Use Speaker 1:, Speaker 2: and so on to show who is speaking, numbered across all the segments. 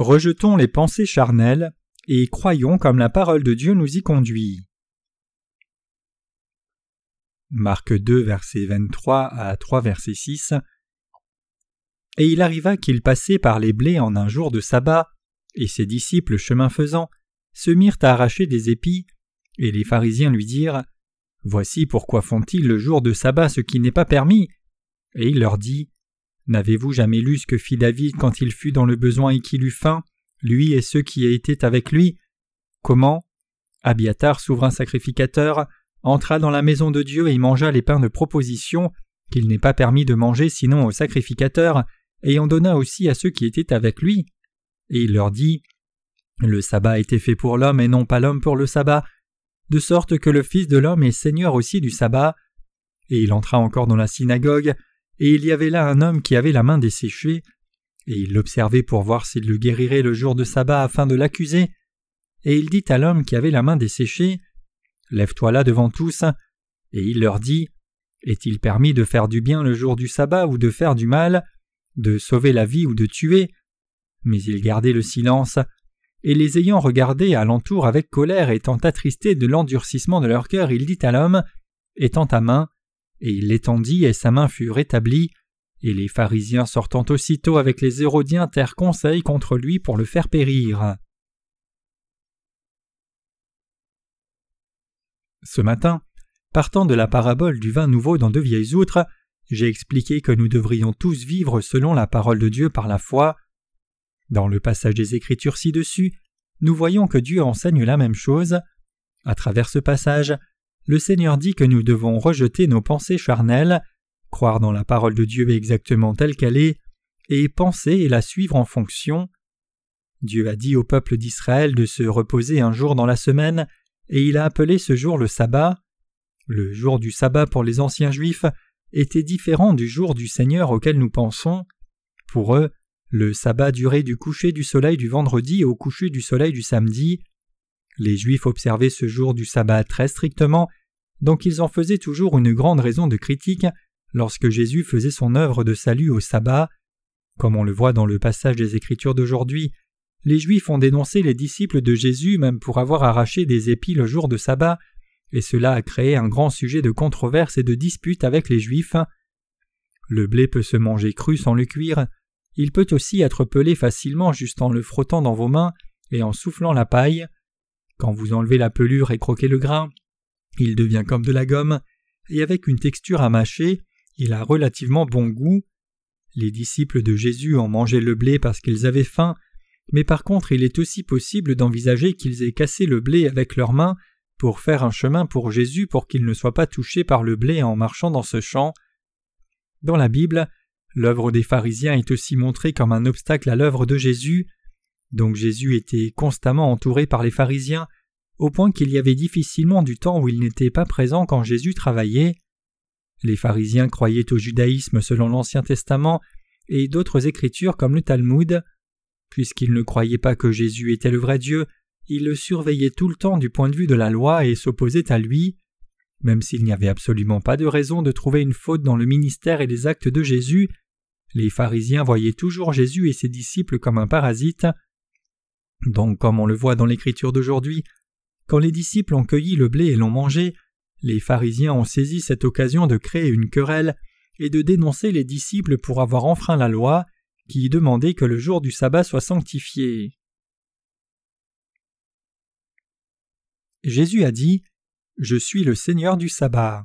Speaker 1: Rejetons les pensées charnelles et croyons comme la parole de Dieu nous y conduit. Marc 2, verset 23 à 3, verset 6. Et il arriva qu'il passait par les blés en un jour de sabbat, et ses disciples, chemin faisant, se mirent à arracher des épis, et les pharisiens lui dirent Voici pourquoi font-ils le jour de sabbat ce qui n'est pas permis? Et il leur dit N'avez-vous jamais lu ce que fit David quand il fut dans le besoin et qu'il eut faim, lui et ceux qui étaient avec lui? Comment? Abiatar, souverain sacrificateur, entra dans la maison de Dieu et mangea les pains de proposition qu'il n'est pas permis de manger sinon aux sacrificateurs, et en donna aussi à ceux qui étaient avec lui. Et il leur dit Le sabbat été fait pour l'homme et non pas l'homme pour le sabbat, de sorte que le Fils de l'homme est Seigneur aussi du sabbat. Et il entra encore dans la synagogue, et il y avait là un homme qui avait la main desséchée, et il l'observait pour voir s'il le guérirait le jour de sabbat afin de l'accuser, et il dit à l'homme qui avait la main desséchée Lève-toi là devant tous. Et il leur dit Est-il permis de faire du bien le jour du sabbat ou de faire du mal, de sauver la vie ou de tuer? Mais il gardait le silence, et les ayant regardés alentour avec colère, étant attristés de l'endurcissement de leur cœur, il dit à l'homme Étends ta main. Et il l'étendit, et sa main fut rétablie. Et les pharisiens sortant aussitôt avec les Hérodiens terrent conseil contre lui pour le faire périr. Ce matin, partant de la parabole du vin nouveau dans deux vieilles outres, j'ai expliqué que nous devrions tous vivre selon la parole de Dieu par la foi. Dans le passage des Écritures ci-dessus, nous voyons que Dieu enseigne la même chose. À travers ce passage, le Seigneur dit que nous devons rejeter nos pensées charnelles, croire dans la parole de Dieu exactement telle qu'elle est, et penser et la suivre en fonction. Dieu a dit au peuple d'Israël de se reposer un jour dans la semaine et il a appelé ce jour le sabbat. Le jour du sabbat pour les anciens juifs était différent du jour du Seigneur auquel nous pensons. Pour eux, le sabbat durait du coucher du soleil du vendredi au coucher du soleil du samedi. Les Juifs observaient ce jour du sabbat très strictement, donc ils en faisaient toujours une grande raison de critique lorsque Jésus faisait son œuvre de salut au sabbat. Comme on le voit dans le passage des Écritures d'aujourd'hui, les Juifs ont dénoncé les disciples de Jésus même pour avoir arraché des épis le jour de sabbat, et cela a créé un grand sujet de controverse et de dispute avec les Juifs. Le blé peut se manger cru sans le cuire, il peut aussi être pelé facilement juste en le frottant dans vos mains et en soufflant la paille. Quand vous enlevez la pelure et croquez le grain, il devient comme de la gomme, et avec une texture à mâcher, il a relativement bon goût. Les disciples de Jésus ont mangé le blé parce qu'ils avaient faim, mais par contre il est aussi possible d'envisager qu'ils aient cassé le blé avec leurs mains pour faire un chemin pour Jésus pour qu'il ne soit pas touché par le blé en marchant dans ce champ. Dans la Bible, l'œuvre des pharisiens est aussi montrée comme un obstacle à l'œuvre de Jésus, donc Jésus était constamment entouré par les pharisiens, au point qu'il y avait difficilement du temps où il n'était pas présent quand Jésus travaillait. Les pharisiens croyaient au judaïsme selon l'Ancien Testament et d'autres écritures comme le Talmud. Puisqu'ils ne croyaient pas que Jésus était le vrai Dieu, ils le surveillaient tout le temps du point de vue de la loi et s'opposaient à lui. Même s'il n'y avait absolument pas de raison de trouver une faute dans le ministère et les actes de Jésus, les pharisiens voyaient toujours Jésus et ses disciples comme un parasite. Donc, comme on le voit dans l'écriture d'aujourd'hui, quand les disciples ont cueilli le blé et l'ont mangé, les pharisiens ont saisi cette occasion de créer une querelle et de dénoncer les disciples pour avoir enfreint la loi qui demandait que le jour du sabbat soit sanctifié. Jésus a dit Je suis le Seigneur du sabbat.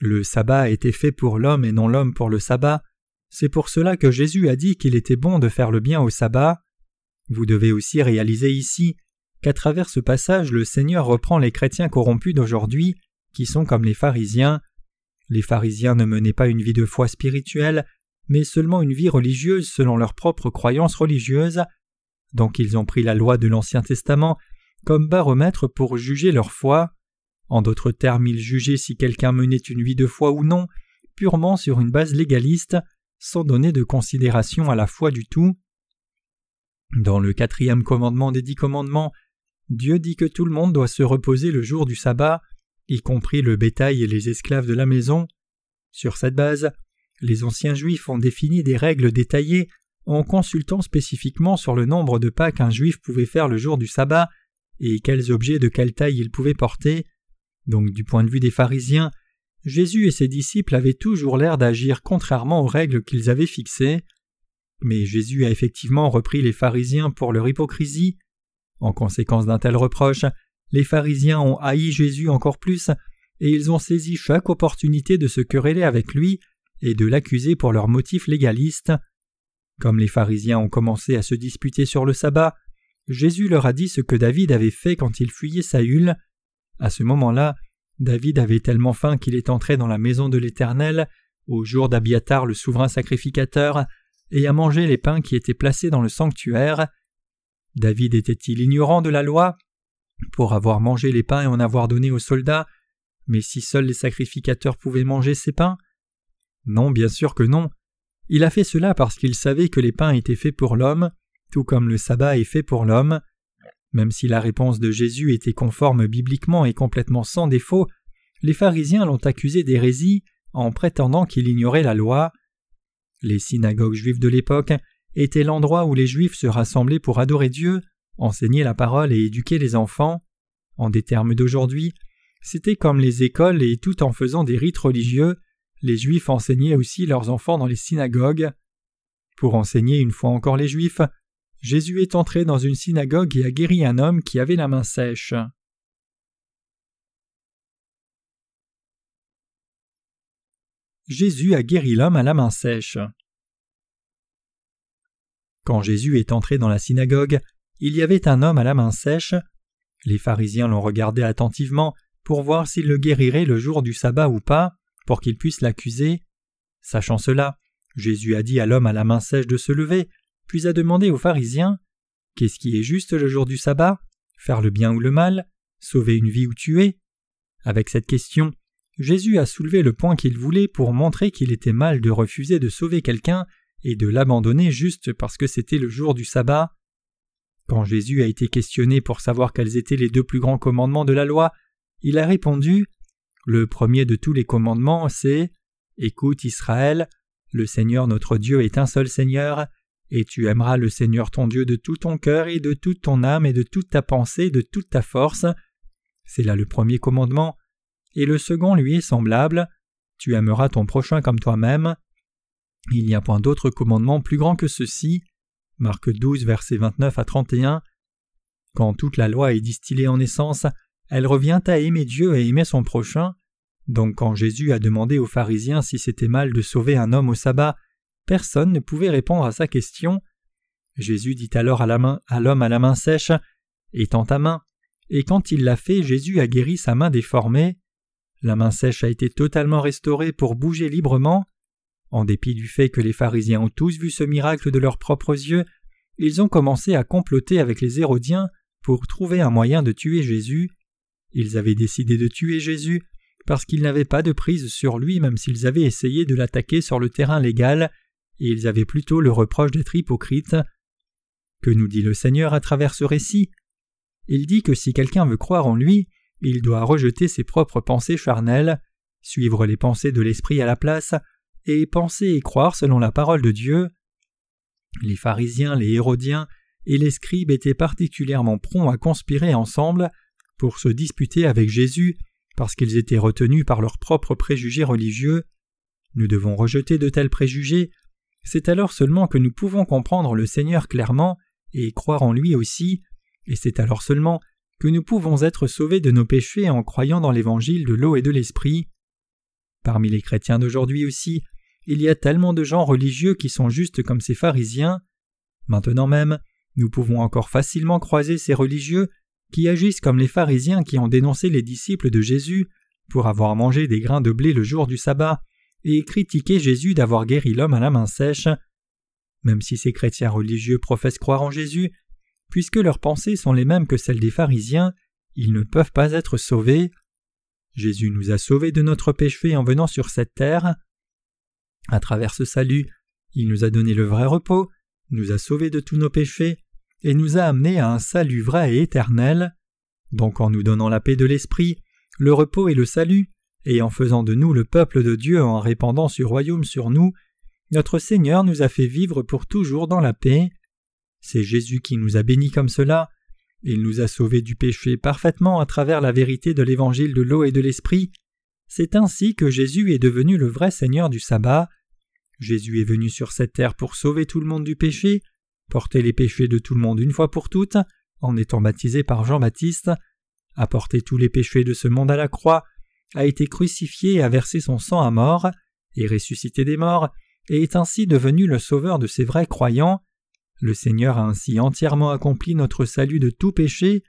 Speaker 1: Le sabbat a été fait pour l'homme et non l'homme pour le sabbat. C'est pour cela que Jésus a dit qu'il était bon de faire le bien au sabbat. Vous devez aussi réaliser ici qu'à travers ce passage le Seigneur reprend les chrétiens corrompus d'aujourd'hui, qui sont comme les pharisiens. Les pharisiens ne menaient pas une vie de foi spirituelle, mais seulement une vie religieuse selon leurs propres croyances religieuses. Donc ils ont pris la loi de l'Ancien Testament comme baromètre pour juger leur foi. En d'autres termes, ils jugeaient si quelqu'un menait une vie de foi ou non, purement sur une base légaliste, sans donner de considération à la foi du tout. Dans le quatrième commandement des dix commandements, Dieu dit que tout le monde doit se reposer le jour du sabbat, y compris le bétail et les esclaves de la maison. Sur cette base, les anciens juifs ont défini des règles détaillées en consultant spécifiquement sur le nombre de pas qu'un juif pouvait faire le jour du sabbat et quels objets de quelle taille il pouvait porter. Donc du point de vue des pharisiens, Jésus et ses disciples avaient toujours l'air d'agir contrairement aux règles qu'ils avaient fixées. Mais Jésus a effectivement repris les pharisiens pour leur hypocrisie. En conséquence d'un tel reproche, les pharisiens ont haï Jésus encore plus, et ils ont saisi chaque opportunité de se quereller avec lui et de l'accuser pour leurs motifs légalistes. Comme les pharisiens ont commencé à se disputer sur le sabbat, Jésus leur a dit ce que David avait fait quand il fuyait Saül. À ce moment-là, David avait tellement faim qu'il est entré dans la maison de l'Éternel, au jour d'Abiatar le souverain sacrificateur, et a mangé les pains qui étaient placés dans le sanctuaire. David était-il ignorant de la loi? Pour avoir mangé les pains et en avoir donné aux soldats, mais si seuls les sacrificateurs pouvaient manger ces pains? Non, bien sûr que non. Il a fait cela parce qu'il savait que les pains étaient faits pour l'homme, tout comme le sabbat est fait pour l'homme. Même si la réponse de Jésus était conforme bibliquement et complètement sans défaut, les pharisiens l'ont accusé d'hérésie en prétendant qu'il ignorait la loi. Les synagogues juives de l'époque étaient l'endroit où les juifs se rassemblaient pour adorer Dieu, enseigner la parole et éduquer les enfants. En des termes d'aujourd'hui, c'était comme les écoles et tout en faisant des rites religieux, les juifs enseignaient aussi leurs enfants dans les synagogues. Pour enseigner une fois encore les juifs, Jésus est entré dans une synagogue et a guéri un homme qui avait la main sèche. Jésus a guéri l'homme à la main sèche. Quand Jésus est entré dans la synagogue, il y avait un homme à la main sèche. Les pharisiens l'ont regardé attentivement pour voir s'il le guérirait le jour du sabbat ou pas, pour qu'ils puissent l'accuser. Sachant cela, Jésus a dit à l'homme à la main sèche de se lever, puis a demandé aux pharisiens Qu'est-ce qui est juste le jour du sabbat? Faire le bien ou le mal? Sauver une vie ou tuer? Avec cette question, Jésus a soulevé le point qu'il voulait pour montrer qu'il était mal de refuser de sauver quelqu'un et de l'abandonner juste parce que c'était le jour du sabbat. Quand Jésus a été questionné pour savoir quels étaient les deux plus grands commandements de la loi, il a répondu Le premier de tous les commandements, c'est Écoute Israël, le Seigneur notre Dieu est un seul Seigneur, et tu aimeras le Seigneur ton Dieu de tout ton cœur et de toute ton âme et de toute ta pensée, de toute ta force. C'est là le premier commandement, et le second lui est semblable. Tu aimeras ton prochain comme toi-même. Il n'y a point d'autre commandement plus grand que ceci. Marc 12, versets 29 à 31. Quand toute la loi est distillée en essence, elle revient à aimer Dieu et aimer son prochain. Donc quand Jésus a demandé aux pharisiens si c'était mal de sauver un homme au sabbat, personne ne pouvait répondre à sa question. Jésus dit alors à l'homme à, la main sèche Étends ta main. Et quand il l'a fait, Jésus a guéri sa main déformée. La main sèche a été totalement restaurée pour bouger librement. En dépit du fait que les pharisiens ont tous vu ce miracle de leurs propres yeux, ils ont commencé à comploter avec les Hérodiens pour trouver un moyen de tuer Jésus. Ils avaient décidé de tuer Jésus parce qu'ils n'avaient pas de prise sur lui même s'ils avaient essayé de l'attaquer sur le terrain légal, ils avaient plutôt le reproche d'être hypocrite. Que nous dit le Seigneur à travers ce récit? Il dit que si quelqu'un veut croire en lui, il doit rejeter ses propres pensées charnelles, suivre les pensées de l'Esprit à la place, et penser et croire selon la parole de Dieu. Les pharisiens, les hérodiens et les scribes étaient particulièrement prompts à conspirer ensemble pour se disputer avec Jésus parce qu'ils étaient retenus par leurs propres préjugés religieux. Nous devons rejeter de tels préjugés. C'est alors seulement que nous pouvons comprendre le Seigneur clairement et croire en lui aussi, et c'est alors seulement que nous pouvons être sauvés de nos péchés en croyant dans l'évangile de l'eau et de l'esprit. Parmi les chrétiens d'aujourd'hui aussi, il y a tellement de gens religieux qui sont justes comme ces pharisiens. Maintenant même, nous pouvons encore facilement croiser ces religieux qui agissent comme les pharisiens qui ont dénoncé les disciples de Jésus pour avoir mangé des grains de blé le jour du sabbat et critiqué Jésus d'avoir guéri l'homme à la main sèche. Même si ces chrétiens religieux professent croire en Jésus, puisque leurs pensées sont les mêmes que celles des pharisiens, ils ne peuvent pas être sauvés. Jésus nous a sauvés de notre péché en venant sur cette terre. À travers ce salut, il nous a donné le vrai repos, nous a sauvés de tous nos péchés, et nous a amenés à un salut vrai et éternel. Donc en nous donnant la paix de l'esprit, le repos et le salut, et en faisant de nous le peuple de Dieu en répandant ce royaume sur nous, notre Seigneur nous a fait vivre pour toujours dans la paix. C'est Jésus qui nous a bénis comme cela. Il nous a sauvés du péché parfaitement à travers la vérité de l'évangile de l'eau et de l'esprit. C'est ainsi que Jésus est devenu le vrai Seigneur du sabbat. Jésus est venu sur cette terre pour sauver tout le monde du péché, porter les péchés de tout le monde une fois pour toutes, en étant baptisé par Jean-Baptiste, apporter tous les péchés de ce monde à la croix, a été crucifié et a versé son sang à mort, et ressuscité des morts, et est ainsi devenu le sauveur de ces vrais croyants. Le Seigneur a ainsi entièrement accompli notre salut de tout péché.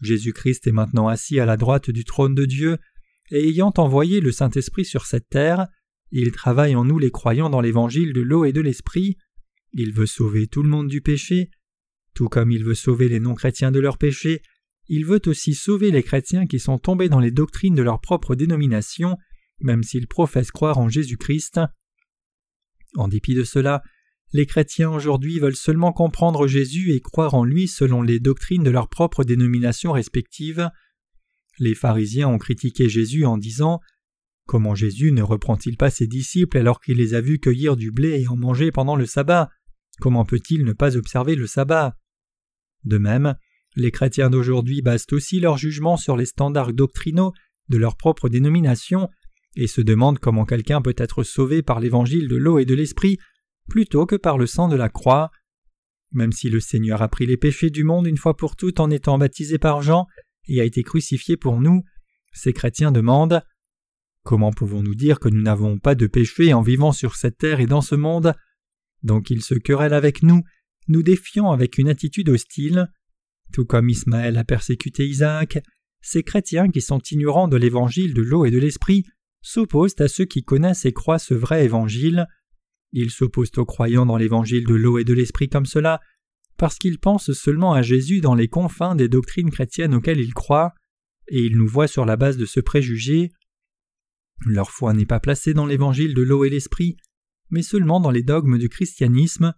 Speaker 1: Jésus-Christ est maintenant assis à la droite du trône de Dieu, et ayant envoyé le Saint-Esprit sur cette terre, il travaille en nous les croyants dans l'évangile de l'eau et de l'esprit. Il veut sauver tout le monde du péché. Tout comme il veut sauver les non-chrétiens de leur péché, il veut aussi sauver les chrétiens qui sont tombés dans les doctrines de leur propre dénomination, même s'ils professent croire en Jésus-Christ. En dépit de cela, les chrétiens aujourd'hui veulent seulement comprendre Jésus et croire en lui selon les doctrines de leur propre dénomination respective. Les pharisiens ont critiqué Jésus en disant Comment Jésus ne reprend-il pas ses disciples alors qu'il les a vus cueillir du blé et en manger pendant le sabbat? Comment peut-il ne pas observer le sabbat? De même, les chrétiens d'aujourd'hui basent aussi leur jugement sur les standards doctrinaux de leur propre dénomination et se demandent comment quelqu'un peut être sauvé par l'évangile de l'eau et de l'esprit plutôt que par le sang de la croix. Même si le Seigneur a pris les péchés du monde une fois pour toutes en étant baptisé par Jean et a été crucifié pour nous, ces chrétiens demandent Comment pouvons-nous dire que nous n'avons pas de péché en vivant sur cette terre et dans ce monde? Donc ils se querellent avec nous, nous défiant avec une attitude hostile. Tout comme Ismaël a persécuté Isaac, ces chrétiens qui sont ignorants de l'évangile de l'eau et de l'esprit s'opposent à ceux qui connaissent et croient ce vrai évangile. Ils s'opposent aux croyants dans l'évangile de l'eau et de l'esprit comme cela, parce qu'ils pensent seulement à Jésus dans les confins des doctrines chrétiennes auxquelles ils croient, et ils nous voient sur la base de ce préjugé. Leur foi n'est pas placée dans l'évangile de l'eau et l'esprit, mais seulement dans les dogmes du christianisme.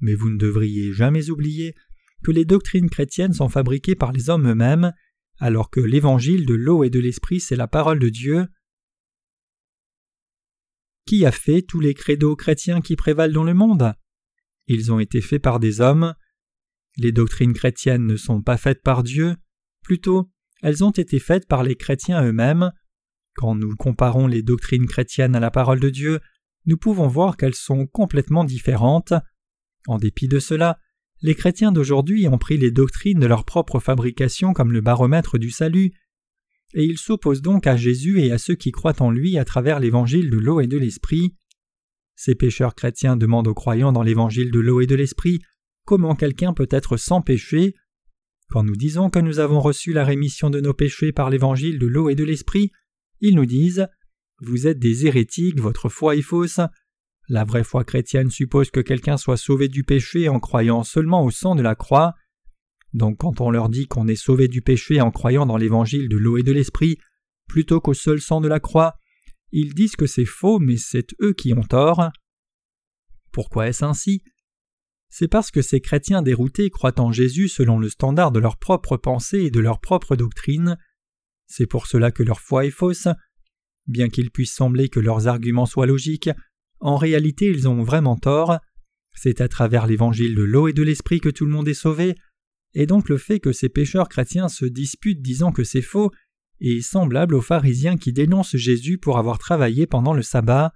Speaker 1: Mais vous ne devriez jamais oublier que les doctrines chrétiennes sont fabriquées par les hommes eux-mêmes, alors que l'évangile de l'eau et de l'esprit c'est la parole de Dieu. Qui a fait tous les credos chrétiens qui prévalent dans le monde? Ils ont été faits par des hommes. Les doctrines chrétiennes ne sont pas faites par Dieu, plutôt elles ont été faites par les chrétiens eux-mêmes. Quand nous comparons les doctrines chrétiennes à la parole de Dieu, nous pouvons voir qu'elles sont complètement différentes. En dépit de cela, les chrétiens d'aujourd'hui ont pris les doctrines de leur propre fabrication comme le baromètre du salut, et il s'oppose donc à Jésus et à ceux qui croient en lui à travers l'évangile de l'eau et de l'esprit. Ces pécheurs chrétiens demandent aux croyants dans l'évangile de l'eau et de l'esprit comment quelqu'un peut être sans péché? Quand nous disons que nous avons reçu la rémission de nos péchés par l'évangile de l'eau et de l'esprit, ils nous disent Vous êtes des hérétiques, votre foi est fausse. La vraie foi chrétienne suppose que quelqu'un soit sauvé du péché en croyant seulement au sang de la croix. Donc quand on leur dit qu'on est sauvé du péché en croyant dans l'évangile de l'eau et de l'esprit, plutôt qu'au seul sang de la croix, ils disent que c'est faux, mais c'est eux qui ont tort. Pourquoi est-ce ainsi? C'est parce que ces chrétiens déroutés croient en Jésus selon le standard de leur propre pensée et de leur propre doctrine. C'est pour cela que leur foi est fausse. Bien qu'il puisse sembler que leurs arguments soient logiques, en réalité ils ont vraiment tort. C'est à travers l'évangile de l'eau et de l'esprit que tout le monde est sauvé, et donc le fait que ces pécheurs chrétiens se disputent disant que c'est faux est semblable aux pharisiens qui dénoncent Jésus pour avoir travaillé pendant le sabbat.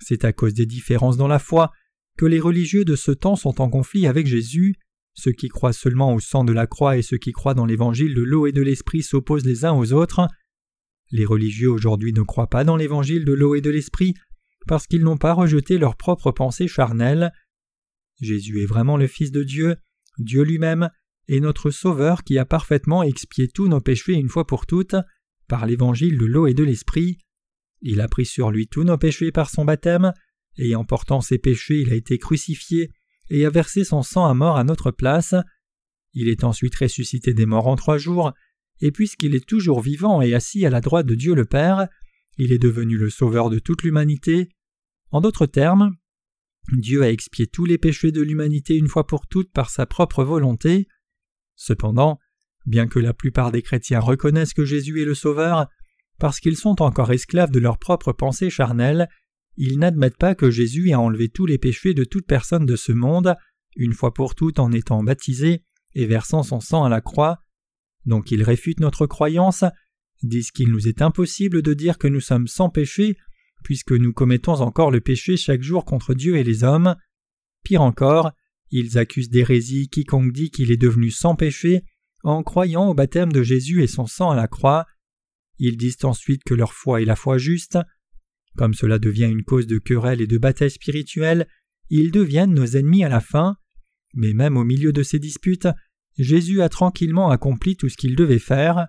Speaker 1: C'est à cause des différences dans la foi que les religieux de ce temps sont en conflit avec Jésus. Ceux qui croient seulement au sang de la croix et ceux qui croient dans l'évangile de l'eau et de l'esprit s'opposent les uns aux autres. Les religieux aujourd'hui ne croient pas dans l'évangile de l'eau et de l'esprit parce qu'ils n'ont pas rejeté leurs propres pensées charnelles. Jésus est vraiment le Fils de Dieu, Dieu lui-même est notre Sauveur qui a parfaitement expié tous nos péchés une fois pour toutes par l'évangile de l'eau et de l'esprit. Il a pris sur lui tous nos péchés par son baptême, et en portant ses péchés il a été crucifié et a versé son sang à mort à notre place. Il est ensuite ressuscité des morts en trois jours, et puisqu'il est toujours vivant et assis à la droite de Dieu le Père, il est devenu le Sauveur de toute l'humanité. En d'autres termes, Dieu a expié tous les péchés de l'humanité une fois pour toutes par sa propre volonté. Cependant, bien que la plupart des chrétiens reconnaissent que Jésus est le Sauveur, parce qu'ils sont encore esclaves de leurs propres pensées charnelles, ils n'admettent pas que Jésus a enlevé tous les péchés de toute personne de ce monde, une fois pour toutes en étant baptisé et versant son sang à la croix. Donc ils réfutent notre croyance, disent qu'il nous est impossible de dire que nous sommes sans péché, puisque nous commettons encore le péché chaque jour contre Dieu et les hommes. Pire encore, ils accusent d'hérésie quiconque dit qu'il est devenu sans péché en croyant au baptême de Jésus et son sang à la croix. Ils disent ensuite que leur foi est la foi juste. Comme cela devient une cause de querelle et de bataille spirituelle, ils deviennent nos ennemis à la fin. Mais même au milieu de ces disputes, Jésus a tranquillement accompli tout ce qu'il devait faire.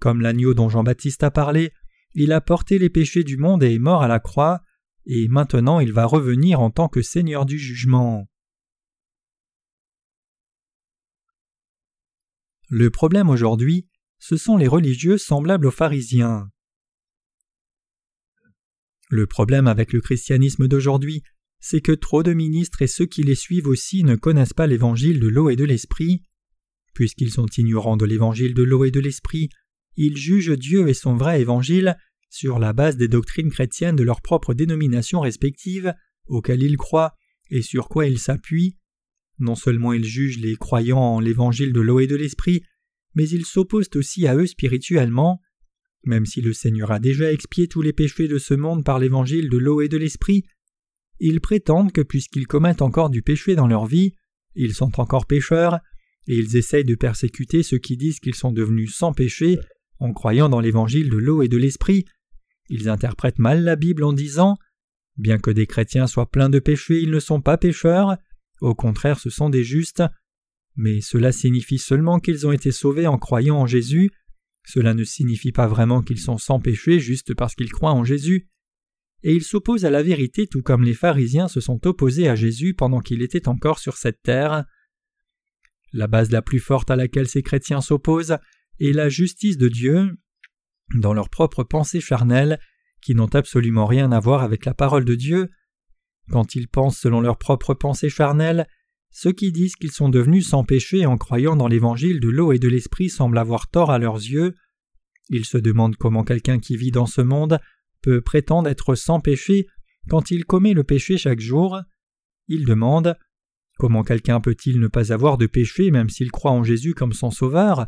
Speaker 1: Comme l'agneau dont Jean-Baptiste a parlé, il a porté les péchés du monde et est mort à la croix, et maintenant il va revenir en tant que Seigneur du jugement. Le problème aujourd'hui, ce sont les religieux semblables aux pharisiens. Le problème avec le christianisme d'aujourd'hui, c'est que trop de ministres et ceux qui les suivent aussi ne connaissent pas l'évangile de l'eau et de l'esprit. Puisqu'ils sont ignorants de l'évangile de l'eau et de l'esprit, ils jugent Dieu et son vrai évangile sur la base des doctrines chrétiennes de leur propre dénomination respective, auxquelles ils croient et sur quoi ils s'appuient, non seulement ils jugent les croyants en l'évangile de l'eau et de l'esprit, mais ils s'opposent aussi à eux spirituellement. Même si le Seigneur a déjà expié tous les péchés de ce monde par l'évangile de l'eau et de l'esprit, ils prétendent que puisqu'ils commettent encore du péché dans leur vie, ils sont encore pécheurs, et ils essayent de persécuter ceux qui disent qu'ils sont devenus sans péché en croyant dans l'évangile de l'eau et de l'esprit. Ils interprètent mal la Bible en disant Bien que des chrétiens soient pleins de péchés, ils ne sont pas pécheurs, au contraire, ce sont des justes. Mais cela signifie seulement qu'ils ont été sauvés en croyant en Jésus. Cela ne signifie pas vraiment qu'ils sont sans péché juste parce qu'ils croient en Jésus. Et ils s'opposent à la vérité tout comme les pharisiens se sont opposés à Jésus pendant qu'il était encore sur cette terre. La base la plus forte à laquelle ces chrétiens s'opposent est la justice de Dieu dans leurs propres pensées charnelles qui n'ont absolument rien à voir avec la parole de Dieu, quand ils pensent selon leurs propres pensées charnelles, ceux qui disent qu'ils sont devenus sans péché en croyant dans l'évangile de l'eau et de l'esprit semblent avoir tort à leurs yeux. Ils se demandent comment quelqu'un qui vit dans ce monde peut prétendre être sans péché quand il commet le péché chaque jour. Ils demandent comment quelqu'un peut-il ne pas avoir de péché même s'il croit en Jésus comme son sauveur?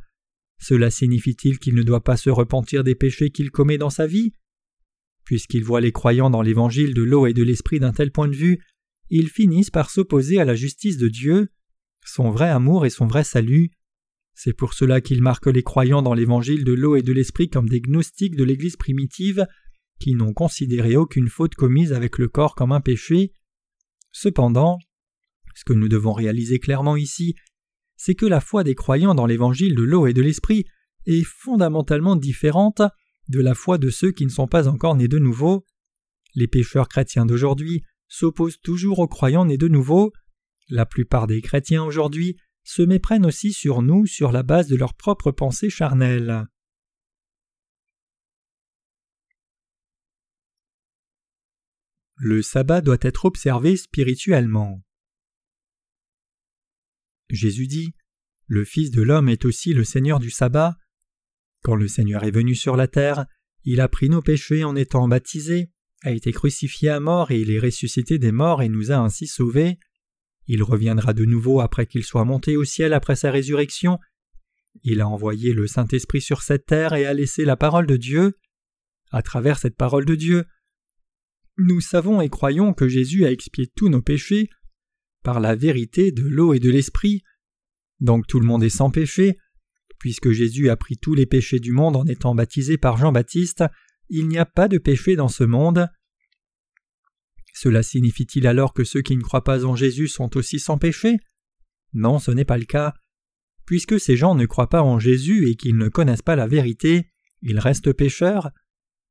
Speaker 1: Cela signifie-t-il qu'il ne doit pas se repentir des péchés qu'il commet dans sa vie? Puisqu'ils voient les croyants dans l'évangile de l'eau et de l'esprit d'un tel point de vue, ils finissent par s'opposer à la justice de Dieu, son vrai amour et son vrai salut. C'est pour cela qu'ils marquent les croyants dans l'évangile de l'eau et de l'esprit comme des gnostiques de l'Église primitive, qui n'ont considéré aucune faute commise avec le corps comme un péché. Cependant, ce que nous devons réaliser clairement ici, c'est que la foi des croyants dans l'évangile de l'eau et de l'esprit est fondamentalement différente de la foi de ceux qui ne sont pas encore nés de nouveau. Les pécheurs chrétiens d'aujourd'hui s'opposent toujours aux croyants nés de nouveau. La plupart des chrétiens aujourd'hui se méprennent aussi sur nous sur la base de leurs propres pensées charnelles. Le sabbat doit être observé spirituellement. Jésus dit Le Fils de l'homme est aussi le Seigneur du sabbat. Quand le Seigneur est venu sur la terre, il a pris nos péchés en étant baptisé, a été crucifié à mort et il est ressuscité des morts et nous a ainsi sauvés. Il reviendra de nouveau après qu'il soit monté au ciel après sa résurrection. Il a envoyé le Saint-Esprit sur cette terre et a laissé la parole de Dieu. À travers cette parole de Dieu, nous savons et croyons que Jésus a expié tous nos péchés par la vérité de l'eau et de l'Esprit. Donc tout le monde est sans péché, Puisque Jésus a pris tous les péchés du monde en étant baptisé par Jean-Baptiste, il n'y a pas de péché dans ce monde. Cela signifie-t-il alors que ceux qui ne croient pas en Jésus sont aussi sans péché? Non, ce n'est pas le cas. Puisque ces gens ne croient pas en Jésus et qu'ils ne connaissent pas la vérité, ils restent pécheurs.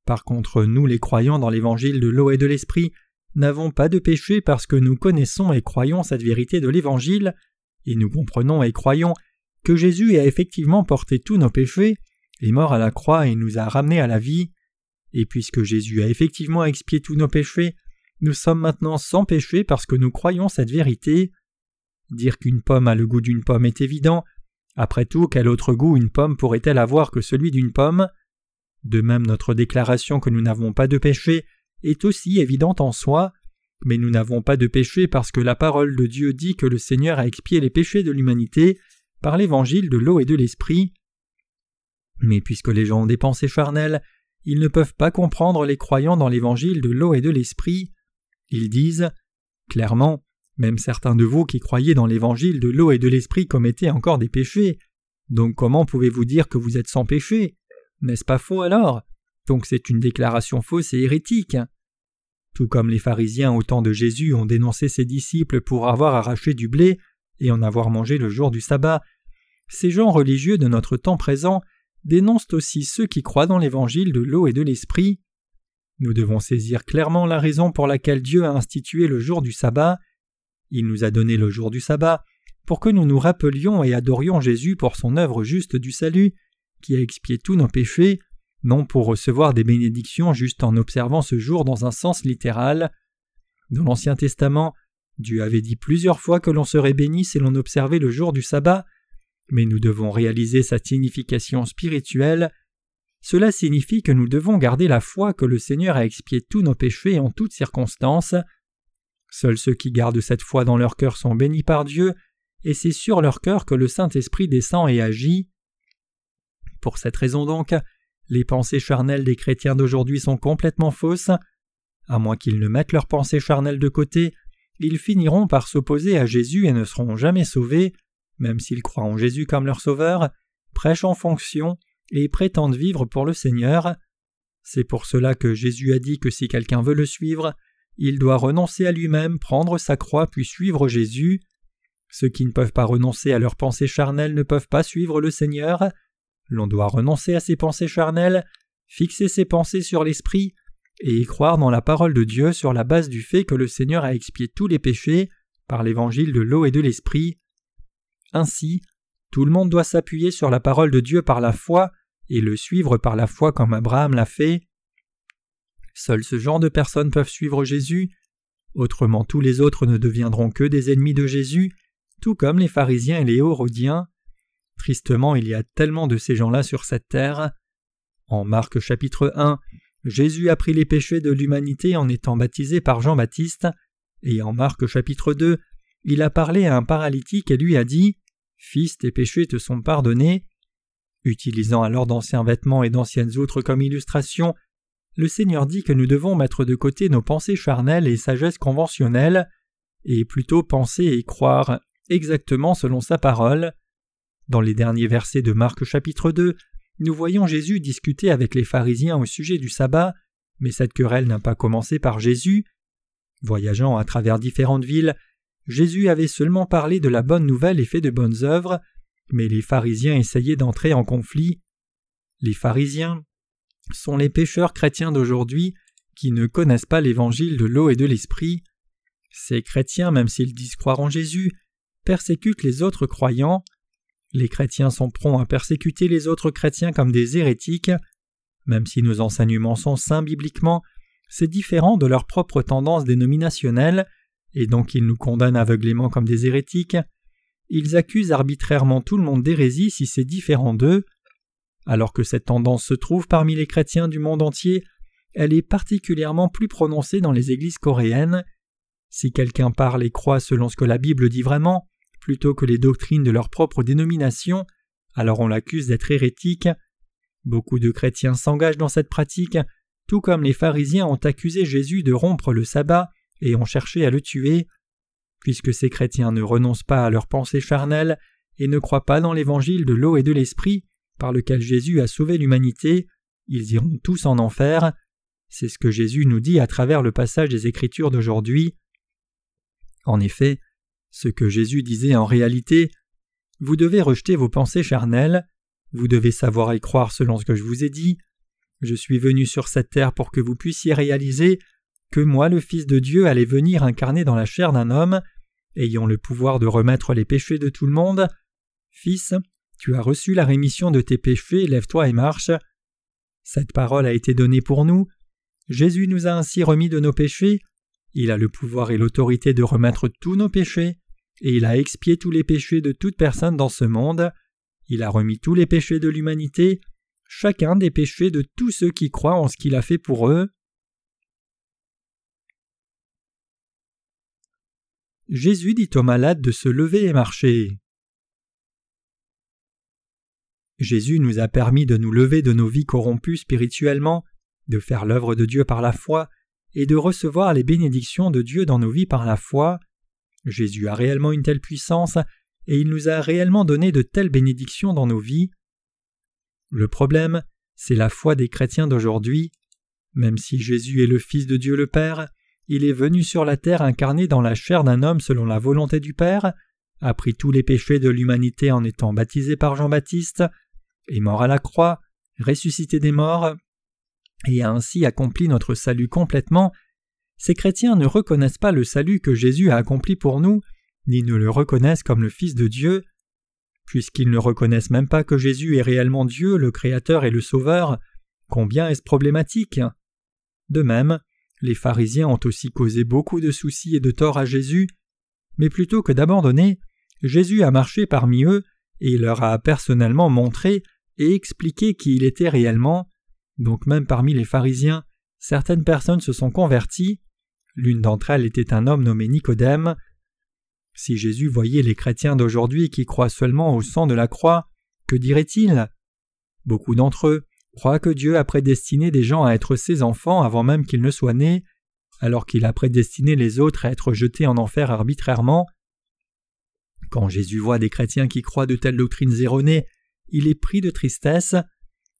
Speaker 1: Par contre, nous les croyants dans l'évangile de l'eau et de l'esprit, n'avons pas de péché parce que nous connaissons et croyons cette vérité de l'évangile, et nous comprenons et croyons que Jésus a effectivement porté tous nos péchés, est mort à la croix et nous a ramenés à la vie, et puisque Jésus a effectivement expié tous nos péchés, nous sommes maintenant sans péché parce que nous croyons cette vérité. Dire qu'une pomme a le goût d'une pomme est évident. Après tout, quel autre goût une pomme pourrait-elle avoir que celui d'une pomme? De même, notre déclaration que nous n'avons pas de péché est aussi évidente en soi, mais nous n'avons pas de péché parce que la parole de Dieu dit que le Seigneur a expié les péchés de l'humanité par l'évangile de l'eau et de l'esprit. Mais puisque les gens ont des pensées charnelles, ils ne peuvent pas comprendre les croyants dans l'évangile de l'eau et de l'esprit. Ils disent Clairement, même certains de vous qui croyez dans l'évangile de l'eau et de l'esprit commettaient encore des péchés. Donc comment pouvez-vous dire que vous êtes sans péché? N'est-ce pas faux alors? Donc c'est une déclaration fausse et hérétique. Tout comme les pharisiens au temps de Jésus ont dénoncé ses disciples pour avoir arraché du blé et en avoir mangé le jour du sabbat, ces gens religieux de notre temps présent dénoncent aussi ceux qui croient dans l'évangile de l'eau et de l'esprit. Nous devons saisir clairement la raison pour laquelle Dieu a institué le jour du sabbat. Il nous a donné le jour du sabbat pour que nous nous rappelions et adorions Jésus pour son œuvre juste du salut, qui a expié tous nos péchés, non pour recevoir des bénédictions juste en observant ce jour dans un sens littéral. Dans l'Ancien Testament, Dieu avait dit plusieurs fois que l'on serait béni si l'on observait le jour du sabbat, mais nous devons réaliser sa signification spirituelle. Cela signifie que nous devons garder la foi que le Seigneur a expié tous nos péchés en toutes circonstances. Seuls ceux qui gardent cette foi dans leur cœur sont bénis par Dieu, et c'est sur leur cœur que le Saint-Esprit descend et agit. Pour cette raison donc, les pensées charnelles des chrétiens d'aujourd'hui sont complètement fausses. À moins qu'ils ne mettent leurs pensées charnelles de côté, ils finiront par s'opposer à Jésus et ne seront jamais sauvés, même s'ils croient en Jésus comme leur sauveur, prêchent en fonction et prétendent vivre pour le Seigneur. C'est pour cela que Jésus a dit que si quelqu'un veut le suivre, il doit renoncer à lui-même, prendre sa croix puis suivre Jésus. Ceux qui ne peuvent pas renoncer à leurs pensées charnelles ne peuvent pas suivre le Seigneur. L'on doit renoncer à ses pensées charnelles, fixer ses pensées sur l'Esprit, et y croire dans la parole de Dieu sur la base du fait que le Seigneur a expié tous les péchés par l'évangile de l'eau et de l'Esprit. Ainsi, tout le monde doit s'appuyer sur la parole de Dieu par la foi et le suivre par la foi comme Abraham l'a fait. Seuls ce genre de personnes peuvent suivre Jésus, autrement tous les autres ne deviendront que des ennemis de Jésus, tout comme les pharisiens et les hérodiens. Tristement, il y a tellement de ces gens-là sur cette terre. En Marc chapitre 1, Jésus a pris les péchés de l'humanité en étant baptisé par Jean-Baptiste, et en Marc chapitre 2, il a parlé à un paralytique et lui a dit Fils, tes péchés te sont pardonnés. Utilisant alors d'anciens vêtements et d'anciennes outres comme illustration, le Seigneur dit que nous devons mettre de côté nos pensées charnelles et sagesse conventionnelle, et plutôt penser et croire exactement selon sa parole. Dans les derniers versets de Marc chapitre 2, nous voyons Jésus discuter avec les pharisiens au sujet du sabbat, mais cette querelle n'a pas commencé par Jésus. Voyageant à travers différentes villes, Jésus avait seulement parlé de la bonne nouvelle et fait de bonnes œuvres, mais les pharisiens essayaient d'entrer en conflit. Les pharisiens sont les pécheurs chrétiens d'aujourd'hui qui ne connaissent pas l'évangile de l'eau et de l'esprit. Ces chrétiens, même s'ils disent croire en Jésus, persécutent les autres croyants. Les chrétiens sont prompts à persécuter les autres chrétiens comme des hérétiques. Même si nos enseignements sont saints bibliquement, c'est différent de leur propre tendance dénominationnelle, et donc ils nous condamnent aveuglément comme des hérétiques. Ils accusent arbitrairement tout le monde d'hérésie si c'est différent d'eux. Alors que cette tendance se trouve parmi les chrétiens du monde entier, elle est particulièrement plus prononcée dans les églises coréennes. Si quelqu'un parle et croit selon ce que la Bible dit vraiment, plutôt que les doctrines de leur propre dénomination, alors on l'accuse d'être hérétique. Beaucoup de chrétiens s'engagent dans cette pratique, tout comme les pharisiens ont accusé Jésus de rompre le sabbat et ont cherché à le tuer. Puisque ces chrétiens ne renoncent pas à leurs pensées charnelles et ne croient pas dans l'évangile de l'eau et de l'esprit par lequel Jésus a sauvé l'humanité, ils iront tous en enfer. C'est ce que Jésus nous dit à travers le passage des Écritures d'aujourd'hui. En effet, ce que Jésus disait en réalité, vous devez rejeter vos pensées charnelles, vous devez savoir y croire selon ce que je vous ai dit, je suis venu sur cette terre pour que vous puissiez réaliser que moi le Fils de Dieu allait venir incarner dans la chair d'un homme, ayant le pouvoir de remettre les péchés de tout le monde. Fils, tu as reçu la rémission de tes péchés, lève-toi et marche. Cette parole a été donnée pour nous. Jésus nous a ainsi remis de nos péchés, il a le pouvoir et l'autorité de remettre tous nos péchés, et il a expié tous les péchés de toute personne dans ce monde, il a remis tous les péchés de l'humanité, chacun des péchés de tous ceux qui croient en ce qu'il a fait pour eux. Jésus dit aux malades de se lever et marcher. Jésus nous a permis de nous lever de nos vies corrompues spirituellement, de faire l'œuvre de Dieu par la foi, et de recevoir les bénédictions de Dieu dans nos vies par la foi. Jésus a réellement une telle puissance, et il nous a réellement donné de telles bénédictions dans nos vies. Le problème, c'est la foi des chrétiens d'aujourd'hui. Même si Jésus est le Fils de Dieu le Père, il est venu sur la terre incarné dans la chair d'un homme selon la volonté du Père, a pris tous les péchés de l'humanité en étant baptisé par Jean-Baptiste, est mort à la croix, ressuscité des morts, et a ainsi accompli notre salut complètement, ces chrétiens ne reconnaissent pas le salut que Jésus a accompli pour nous, ni ne le reconnaissent comme le Fils de Dieu. Puisqu'ils ne reconnaissent même pas que Jésus est réellement Dieu, le Créateur et le Sauveur, combien est-ce problématique? De même, les pharisiens ont aussi causé beaucoup de soucis et de torts à Jésus, mais plutôt que d'abandonner, Jésus a marché parmi eux et leur a personnellement montré et expliqué qui il était réellement. Donc même parmi les pharisiens, certaines personnes se sont converties. L'une d'entre elles était un homme nommé Nicodème. Si Jésus voyait les chrétiens d'aujourd'hui qui croient seulement au sang de la croix, que dirait-il Beaucoup d'entre eux croient que Dieu a prédestiné des gens à être ses enfants avant même qu'ils ne soient nés, alors qu'il a prédestiné les autres à être jetés en enfer arbitrairement. Quand Jésus voit des chrétiens qui croient de telles doctrines erronées, il est pris de tristesse.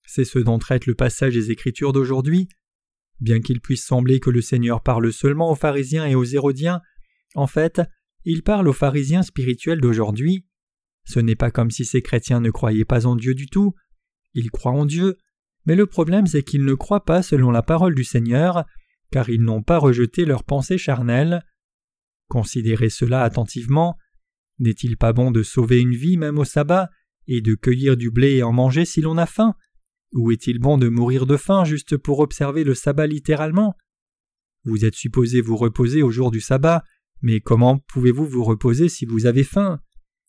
Speaker 1: C'est ce dont traite le passage des Écritures d'aujourd'hui. Bien qu'il puisse sembler que le Seigneur parle seulement aux pharisiens et aux hérodiens, en fait, il parle aux pharisiens spirituels d'aujourd'hui. Ce n'est pas comme si ces chrétiens ne croyaient pas en Dieu du tout. Ils croient en Dieu, mais le problème c'est qu'ils ne croient pas selon la parole du Seigneur, car ils n'ont pas rejeté leurs pensées charnelles. Considérez cela attentivement. N'est-il pas bon de sauver une vie même au sabbat, et de cueillir du blé et en manger si l'on a faim? Ou est-il bon de mourir de faim juste pour observer le sabbat littéralement? Vous êtes supposé vous reposer au jour du sabbat, mais comment pouvez-vous vous reposer si vous avez faim?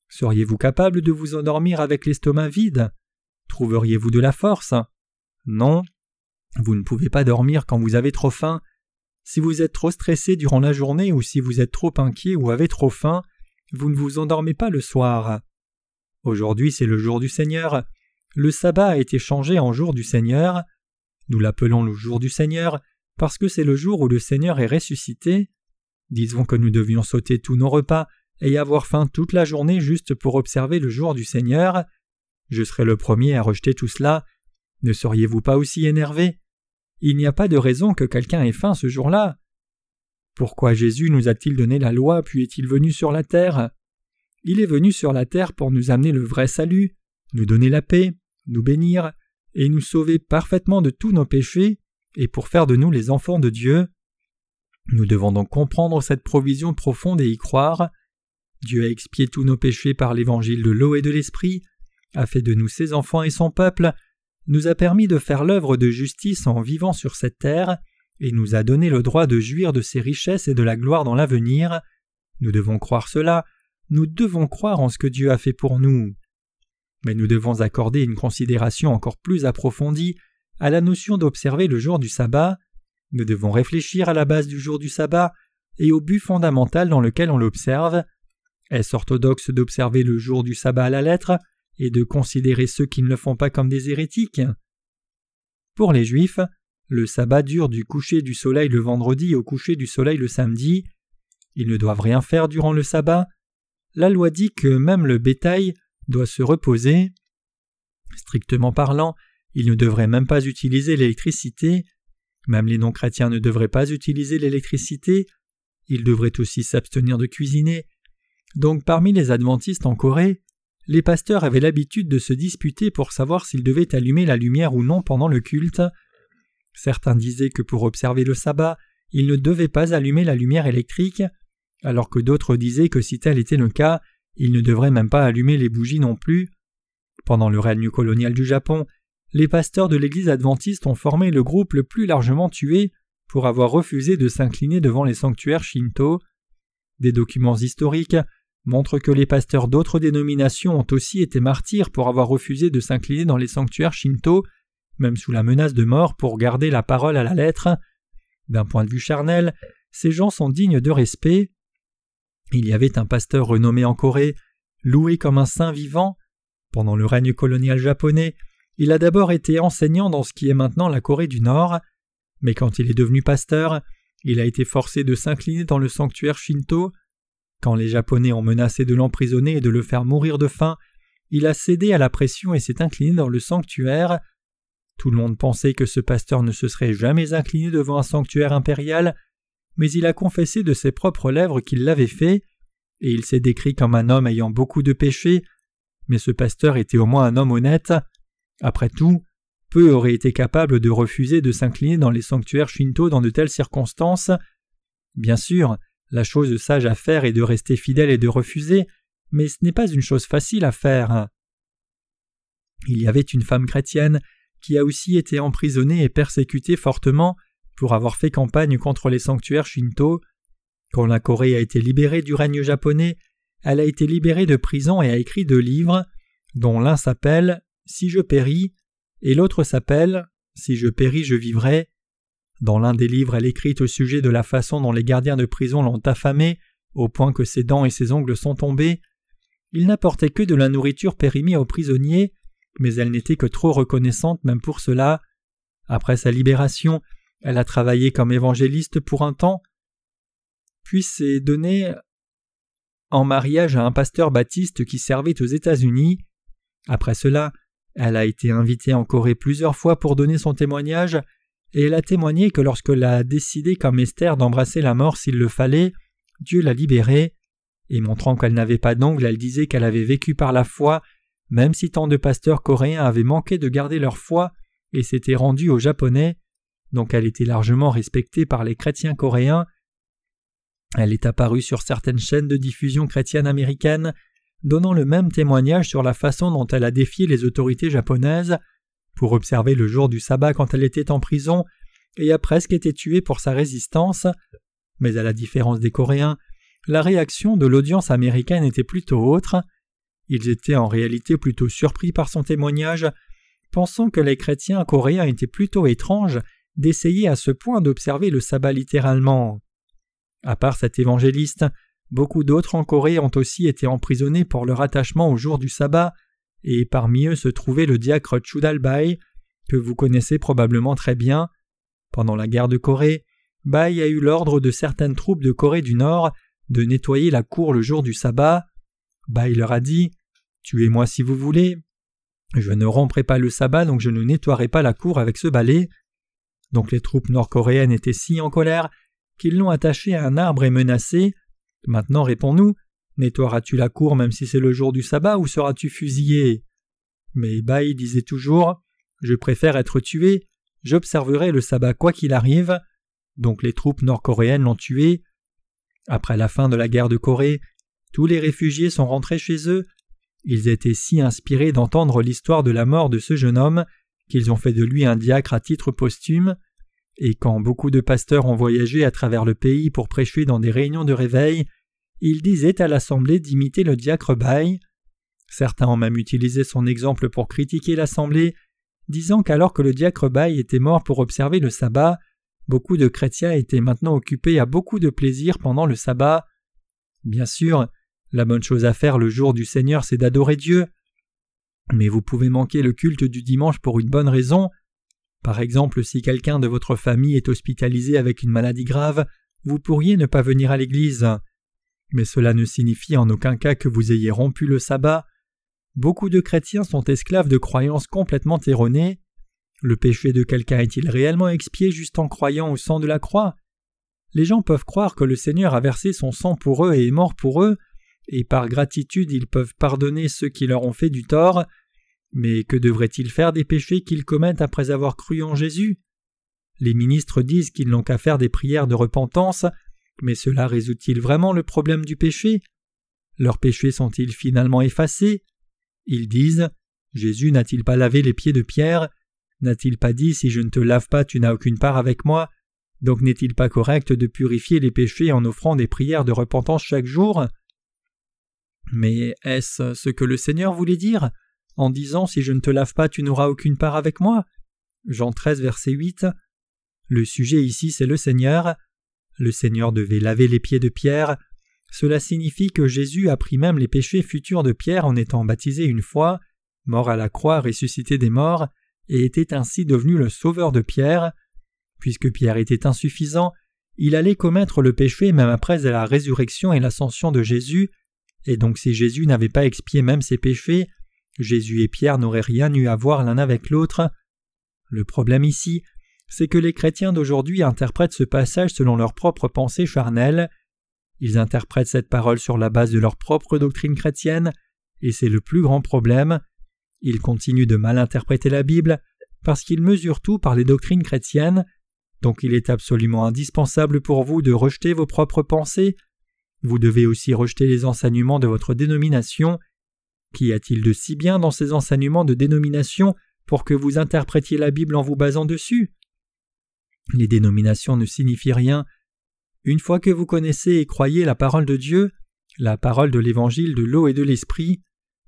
Speaker 1: Seriez-vous capable de vous endormir avec l'estomac vide? Trouveriez-vous de la force? Non. Vous ne pouvez pas dormir quand vous avez trop faim. Si vous êtes trop stressé durant la journée ou si vous êtes trop inquiet ou avez trop faim, vous ne vous endormez pas le soir. Aujourd'hui c'est le jour du Seigneur. Le sabbat a été changé en jour du Seigneur. Nous l'appelons le jour du Seigneur parce que c'est le jour où le Seigneur est ressuscité. Disons que nous devions sauter tous nos repas et avoir faim toute la journée juste pour observer le jour du Seigneur. Je serais le premier à rejeter tout cela. Ne seriez-vous pas aussi énervé? Il n'y a pas de raison que quelqu'un ait faim ce jour-là. Pourquoi Jésus nous a-t-il donné la loi puis est-il venu sur la terre? Il est venu sur la terre pour nous amener le vrai salut, nous donner la paix, nous bénir, et nous sauver parfaitement de tous nos péchés, et pour faire de nous les enfants de Dieu. Nous devons donc comprendre cette provision profonde et y croire. Dieu a expié tous nos péchés par l'évangile de l'eau et de l'esprit, a fait de nous ses enfants et son peuple, nous a permis de faire l'œuvre de justice en vivant sur cette terre, et nous a donné le droit de jouir de ses richesses et de la gloire dans l'avenir. Nous devons croire cela, nous devons croire en ce que Dieu a fait pour nous. Mais nous devons accorder une considération encore plus approfondie à la notion d'observer le jour du sabbat. Nous devons réfléchir à la base du jour du sabbat et au but fondamental dans lequel on l'observe. Est-ce orthodoxe d'observer le jour du sabbat à la lettre et de considérer ceux qui ne le font pas comme des hérétiques? Pour les Juifs, le sabbat dure du coucher du soleil le vendredi au coucher du soleil le samedi. Ils ne doivent rien faire durant le sabbat. La loi dit que même le bétail doit se reposer. Strictement parlant, ils ne devraient même pas utiliser l'électricité. Même les non-chrétiens ne devraient pas utiliser l'électricité. Ils devraient aussi s'abstenir de cuisiner. Donc parmi les adventistes en Corée, les pasteurs avaient l'habitude de se disputer pour savoir s'ils devaient allumer la lumière ou non pendant le culte. Certains disaient que pour observer le sabbat, ils ne devaient pas allumer la lumière électrique, alors que d'autres disaient que si tel était le cas, ils ne devraient même pas allumer les bougies non plus. Pendant le règne colonial du Japon, les pasteurs de l'Église adventiste ont formé le groupe le plus largement tué pour avoir refusé de s'incliner devant les sanctuaires shinto. Des documents historiques montrent que les pasteurs d'autres dénominations ont aussi été martyrs pour avoir refusé de s'incliner dans les sanctuaires shinto même sous la menace de mort pour garder la parole à la lettre. D'un point de vue charnel, ces gens sont dignes de respect. Il y avait un pasteur renommé en Corée, loué comme un saint vivant. Pendant le règne colonial japonais, il a d'abord été enseignant dans ce qui est maintenant la Corée du Nord, mais quand il est devenu pasteur, il a été forcé de s'incliner dans le sanctuaire Shinto. Quand les Japonais ont menacé de l'emprisonner et de le faire mourir de faim, il a cédé à la pression et s'est incliné dans le sanctuaire. Tout le monde pensait que ce pasteur ne se serait jamais incliné devant un sanctuaire impérial, mais il a confessé de ses propres lèvres qu'il l'avait fait, et il s'est décrit comme un homme ayant beaucoup de péchés, mais ce pasteur était au moins un homme honnête. Après tout, peu auraient été capables de refuser de s'incliner dans les sanctuaires shinto dans de telles circonstances. Bien sûr, la chose sage à faire est de rester fidèle et de refuser, mais ce n'est pas une chose facile à faire. Il y avait une femme chrétienne qui a aussi été emprisonnée et persécutée fortement avoir fait campagne contre les sanctuaires shinto. Quand la Corée a été libérée du règne japonais, elle a été libérée de prison et a écrit deux livres, dont l'un s'appelle Si je péris et l'autre s'appelle Si je péris, je vivrai. Dans l'un des livres, elle écrit au sujet de la façon dont les gardiens de prison l'ont affamée, au point que ses dents et ses ongles sont tombés. Il n'apportait que de la nourriture périmée aux prisonniers, mais elle n'était que trop reconnaissante même pour cela. Après sa libération, elle a travaillé comme évangéliste pour un temps, puis s'est donnée en mariage à un pasteur baptiste qui servait aux États-Unis. Après cela, elle a été invitée en Corée plusieurs fois pour donner son témoignage, et elle a témoigné que lorsqu'elle a décidé comme Esther d'embrasser la mort s'il le fallait, Dieu l'a libérée, et montrant qu'elle n'avait pas d'ongle, elle disait qu'elle avait vécu par la foi, même si tant de pasteurs coréens avaient manqué de garder leur foi et s'étaient rendus aux Japonais, donc elle était largement respectée par les chrétiens coréens. Elle est apparue sur certaines chaînes de diffusion chrétienne américaines, donnant le même témoignage sur la façon dont elle a défié les autorités japonaises pour observer le jour du sabbat quand elle était en prison et a presque été tuée pour sa résistance. Mais à la différence des Coréens, la réaction de l'audience américaine était plutôt autre. Ils étaient en réalité plutôt surpris par son témoignage, pensant que les chrétiens coréens étaient plutôt étranges d'essayer à ce point d'observer le sabbat littéralement. À part cet évangéliste, Beaucoup d'autres en Corée ont aussi été emprisonnés pour leur attachement au jour du sabbat, et parmi eux se trouvait le diacre Chudalbai, que vous connaissez probablement très bien. Pendant la guerre de Corée, Bai a eu l'ordre de certaines troupes de Corée du Nord de nettoyer la cour le jour du sabbat. Bai leur a dit Tuez-moi si vous voulez. Je ne romprai pas le sabbat, donc je ne nettoierai pas la cour avec ce balai. Donc les troupes nord-coréennes étaient si en colère qu'ils l'ont attaché à un arbre et menacé. Maintenant réponds-nous, nettoieras-tu la cour même si c'est le jour du sabbat ou seras-tu fusillé? Mais Baï disait toujours Je préfère être tué, j'observerai le sabbat quoi qu'il arrive. Donc les troupes nord-coréennes l'ont tué. Après la fin de la guerre de Corée, tous les réfugiés sont rentrés chez eux. Ils étaient si inspirés d'entendre l'histoire de la mort de ce jeune homme qu'ils ont fait de lui un diacre à titre posthume. Et quand beaucoup de pasteurs ont voyagé à travers le pays pour prêcher dans des réunions de réveil, ils disaient à l'assemblée d'imiter le diacre Baï. Certains ont même utilisé son exemple pour critiquer l'assemblée, disant qu'alors que le diacre Baï était mort pour observer le sabbat, beaucoup de chrétiens étaient maintenant occupés à beaucoup de plaisir pendant le sabbat. Bien sûr, la bonne chose à faire le jour du Seigneur, c'est d'adorer Dieu. Mais vous pouvez manquer le culte du dimanche pour une bonne raison, par exemple, si quelqu'un de votre famille est hospitalisé avec une maladie grave, vous pourriez ne pas venir à l'église. Mais cela ne signifie en aucun cas que vous ayez rompu le sabbat. Beaucoup de chrétiens sont esclaves de croyances complètement erronées. Le péché de quelqu'un est-il réellement expié juste en croyant au sang de la croix? Les gens peuvent croire que le Seigneur a versé son sang pour eux et est mort pour eux, et par gratitude ils peuvent pardonner ceux qui leur ont fait du tort, mais que devraient-ils faire des péchés qu'ils commettent après avoir cru en Jésus? Les ministres disent qu'ils n'ont qu'à faire des prières de repentance, mais cela résout-il vraiment le problème du péché? Leurs péchés sont-ils finalement effacés? Ils disent Jésus n'a-t-il pas lavé les pieds de Pierre? N'a-t-il pas dit Si je ne te lave pas, tu n'as aucune part avec moi? Donc n'est-il pas correct de purifier les péchés en offrant des prières de repentance chaque jour? Mais est-ce ce que le Seigneur voulait dire en disant Si je ne te lave pas, tu n'auras aucune part avec moi? Jean 13, verset 8. Le sujet ici, c'est le Seigneur. Le Seigneur devait laver les pieds de Pierre. cela signifie que Jésus a pris même les péchés futurs de Pierre en étant baptisé une fois, mort à la croix, ressuscité des morts, et était ainsi devenu le sauveur de Pierre. Puisque Pierre était insuffisant, il allait commettre le péché même après la résurrection et l'ascension de Jésus, et donc si Jésus n'avait pas expié même ses péchés, Jésus et Pierre n'auraient rien eu à voir l'un avec l'autre. Le problème ici, c'est que les chrétiens d'aujourd'hui interprètent ce passage selon leur propre pensée charnelle. Ils interprètent cette parole sur la base de leur propre doctrine chrétienne, et c'est le plus grand problème. Ils continuent de mal interpréter la Bible parce qu'ils mesurent tout par les doctrines chrétiennes, donc il est absolument indispensable pour vous de rejeter vos propres pensées. Vous devez aussi rejeter les enseignements de votre dénomination. Qu'y a-t-il de si bien dans ces enseignements de dénomination pour que vous interprétiez la Bible en vous basant dessus? Les dénominations ne signifient rien, une fois que vous connaissez et croyez la parole de Dieu, la parole de l'évangile de l'eau et de l'esprit,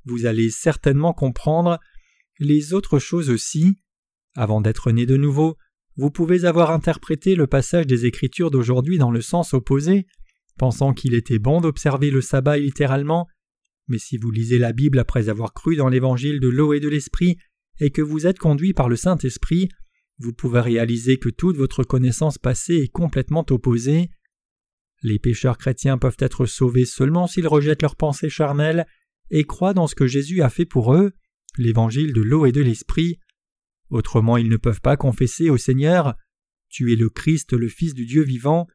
Speaker 1: vous allez certainement comprendre les autres choses aussi. Avant d'être né de nouveau, vous pouvez avoir interprété le passage des Écritures d'aujourd'hui dans le sens opposé, pensant qu'il était bon d'observer le sabbat littéralement, mais si vous lisez la Bible après avoir cru dans l'évangile de l'eau et de l'esprit, et que vous êtes conduit par le Saint-Esprit, vous pouvez réaliser que toute votre connaissance passée est complètement opposée. Les pécheurs chrétiens peuvent être sauvés seulement s'ils rejettent leurs pensées charnelles et croient dans ce que Jésus a fait pour eux, l'évangile de l'eau et de l'esprit. Autrement ils ne peuvent pas confesser au Seigneur Tu es le Christ, le Fils du Dieu vivant.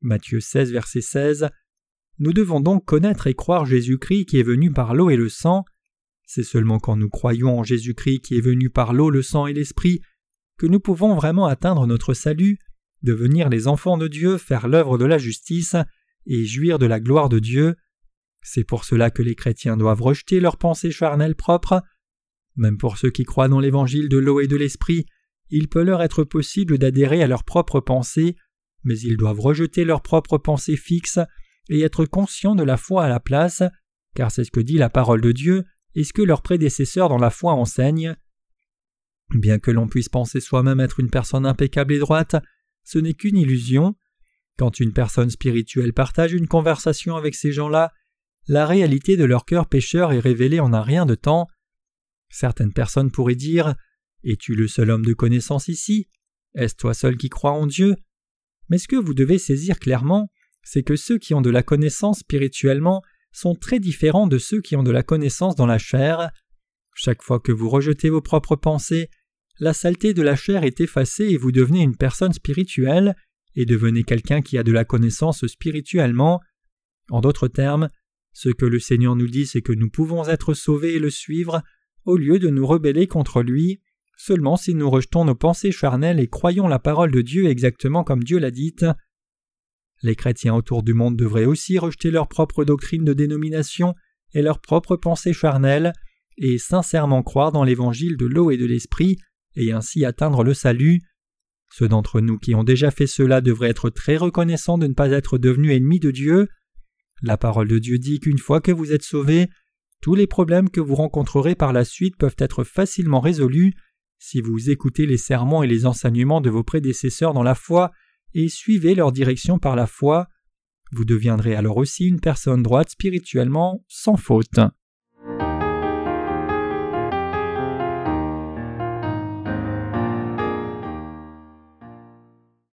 Speaker 1: Matthieu 16, verset 16. Nous devons donc connaître et croire Jésus-Christ qui est venu par l'eau et le sang. C'est seulement quand nous croyons en Jésus-Christ qui est venu par l'eau, le sang et l'esprit que nous pouvons vraiment atteindre notre salut devenir les enfants de Dieu, faire l'œuvre de la justice et jouir de la gloire de Dieu. C'est pour cela que les chrétiens doivent rejeter leurs pensées charnelles propres. Même pour ceux qui croient dans l'évangile de l'eau et de l'esprit, il peut leur être possible d'adhérer à leurs propres pensées, mais ils doivent rejeter leurs propres pensées fixes et être conscients de la foi à la place, car c'est ce que dit la parole de Dieu et ce que leurs prédécesseurs dans la foi enseignent. Bien que l'on puisse penser soi-même être une personne impeccable et droite, ce n'est qu'une illusion. Quand une personne spirituelle partage une conversation avec ces gens-là, la réalité de leur cœur pécheur est révélée en un rien de temps. Certaines personnes pourraient dire Es-tu le seul homme de connaissance ici? Est-ce toi seul qui crois en Dieu? Mais ce que vous devez saisir clairement, c'est que ceux qui ont de la connaissance spirituellement sont très différents de ceux qui ont de la connaissance dans la chair. Chaque fois que vous rejetez vos propres pensées, la saleté de la chair est effacée et vous devenez une personne spirituelle et devenez quelqu'un qui a de la connaissance spirituellement. En d'autres termes, ce que le Seigneur nous dit, c'est que nous pouvons être sauvés et le suivre au lieu de nous rebeller contre lui, seulement si nous rejetons nos pensées charnelles et croyons la parole de Dieu exactement comme Dieu l'a dite. Les chrétiens autour du monde devraient aussi rejeter leur propre doctrine de dénomination et leurs propres pensées charnelles et sincèrement croire dans l'évangile de l'eau et de l'esprit et ainsi atteindre le salut. Ceux d'entre nous qui ont déjà fait cela devraient être très reconnaissants de ne pas être devenus ennemis de Dieu. La parole de Dieu dit qu'une fois que vous êtes sauvés, tous les problèmes que vous rencontrerez par la suite peuvent être facilement résolus si vous écoutez les sermons et les enseignements de vos prédécesseurs dans la foi et suivez leur direction par la foi. Vous deviendrez alors aussi une personne droite spirituellement sans faute.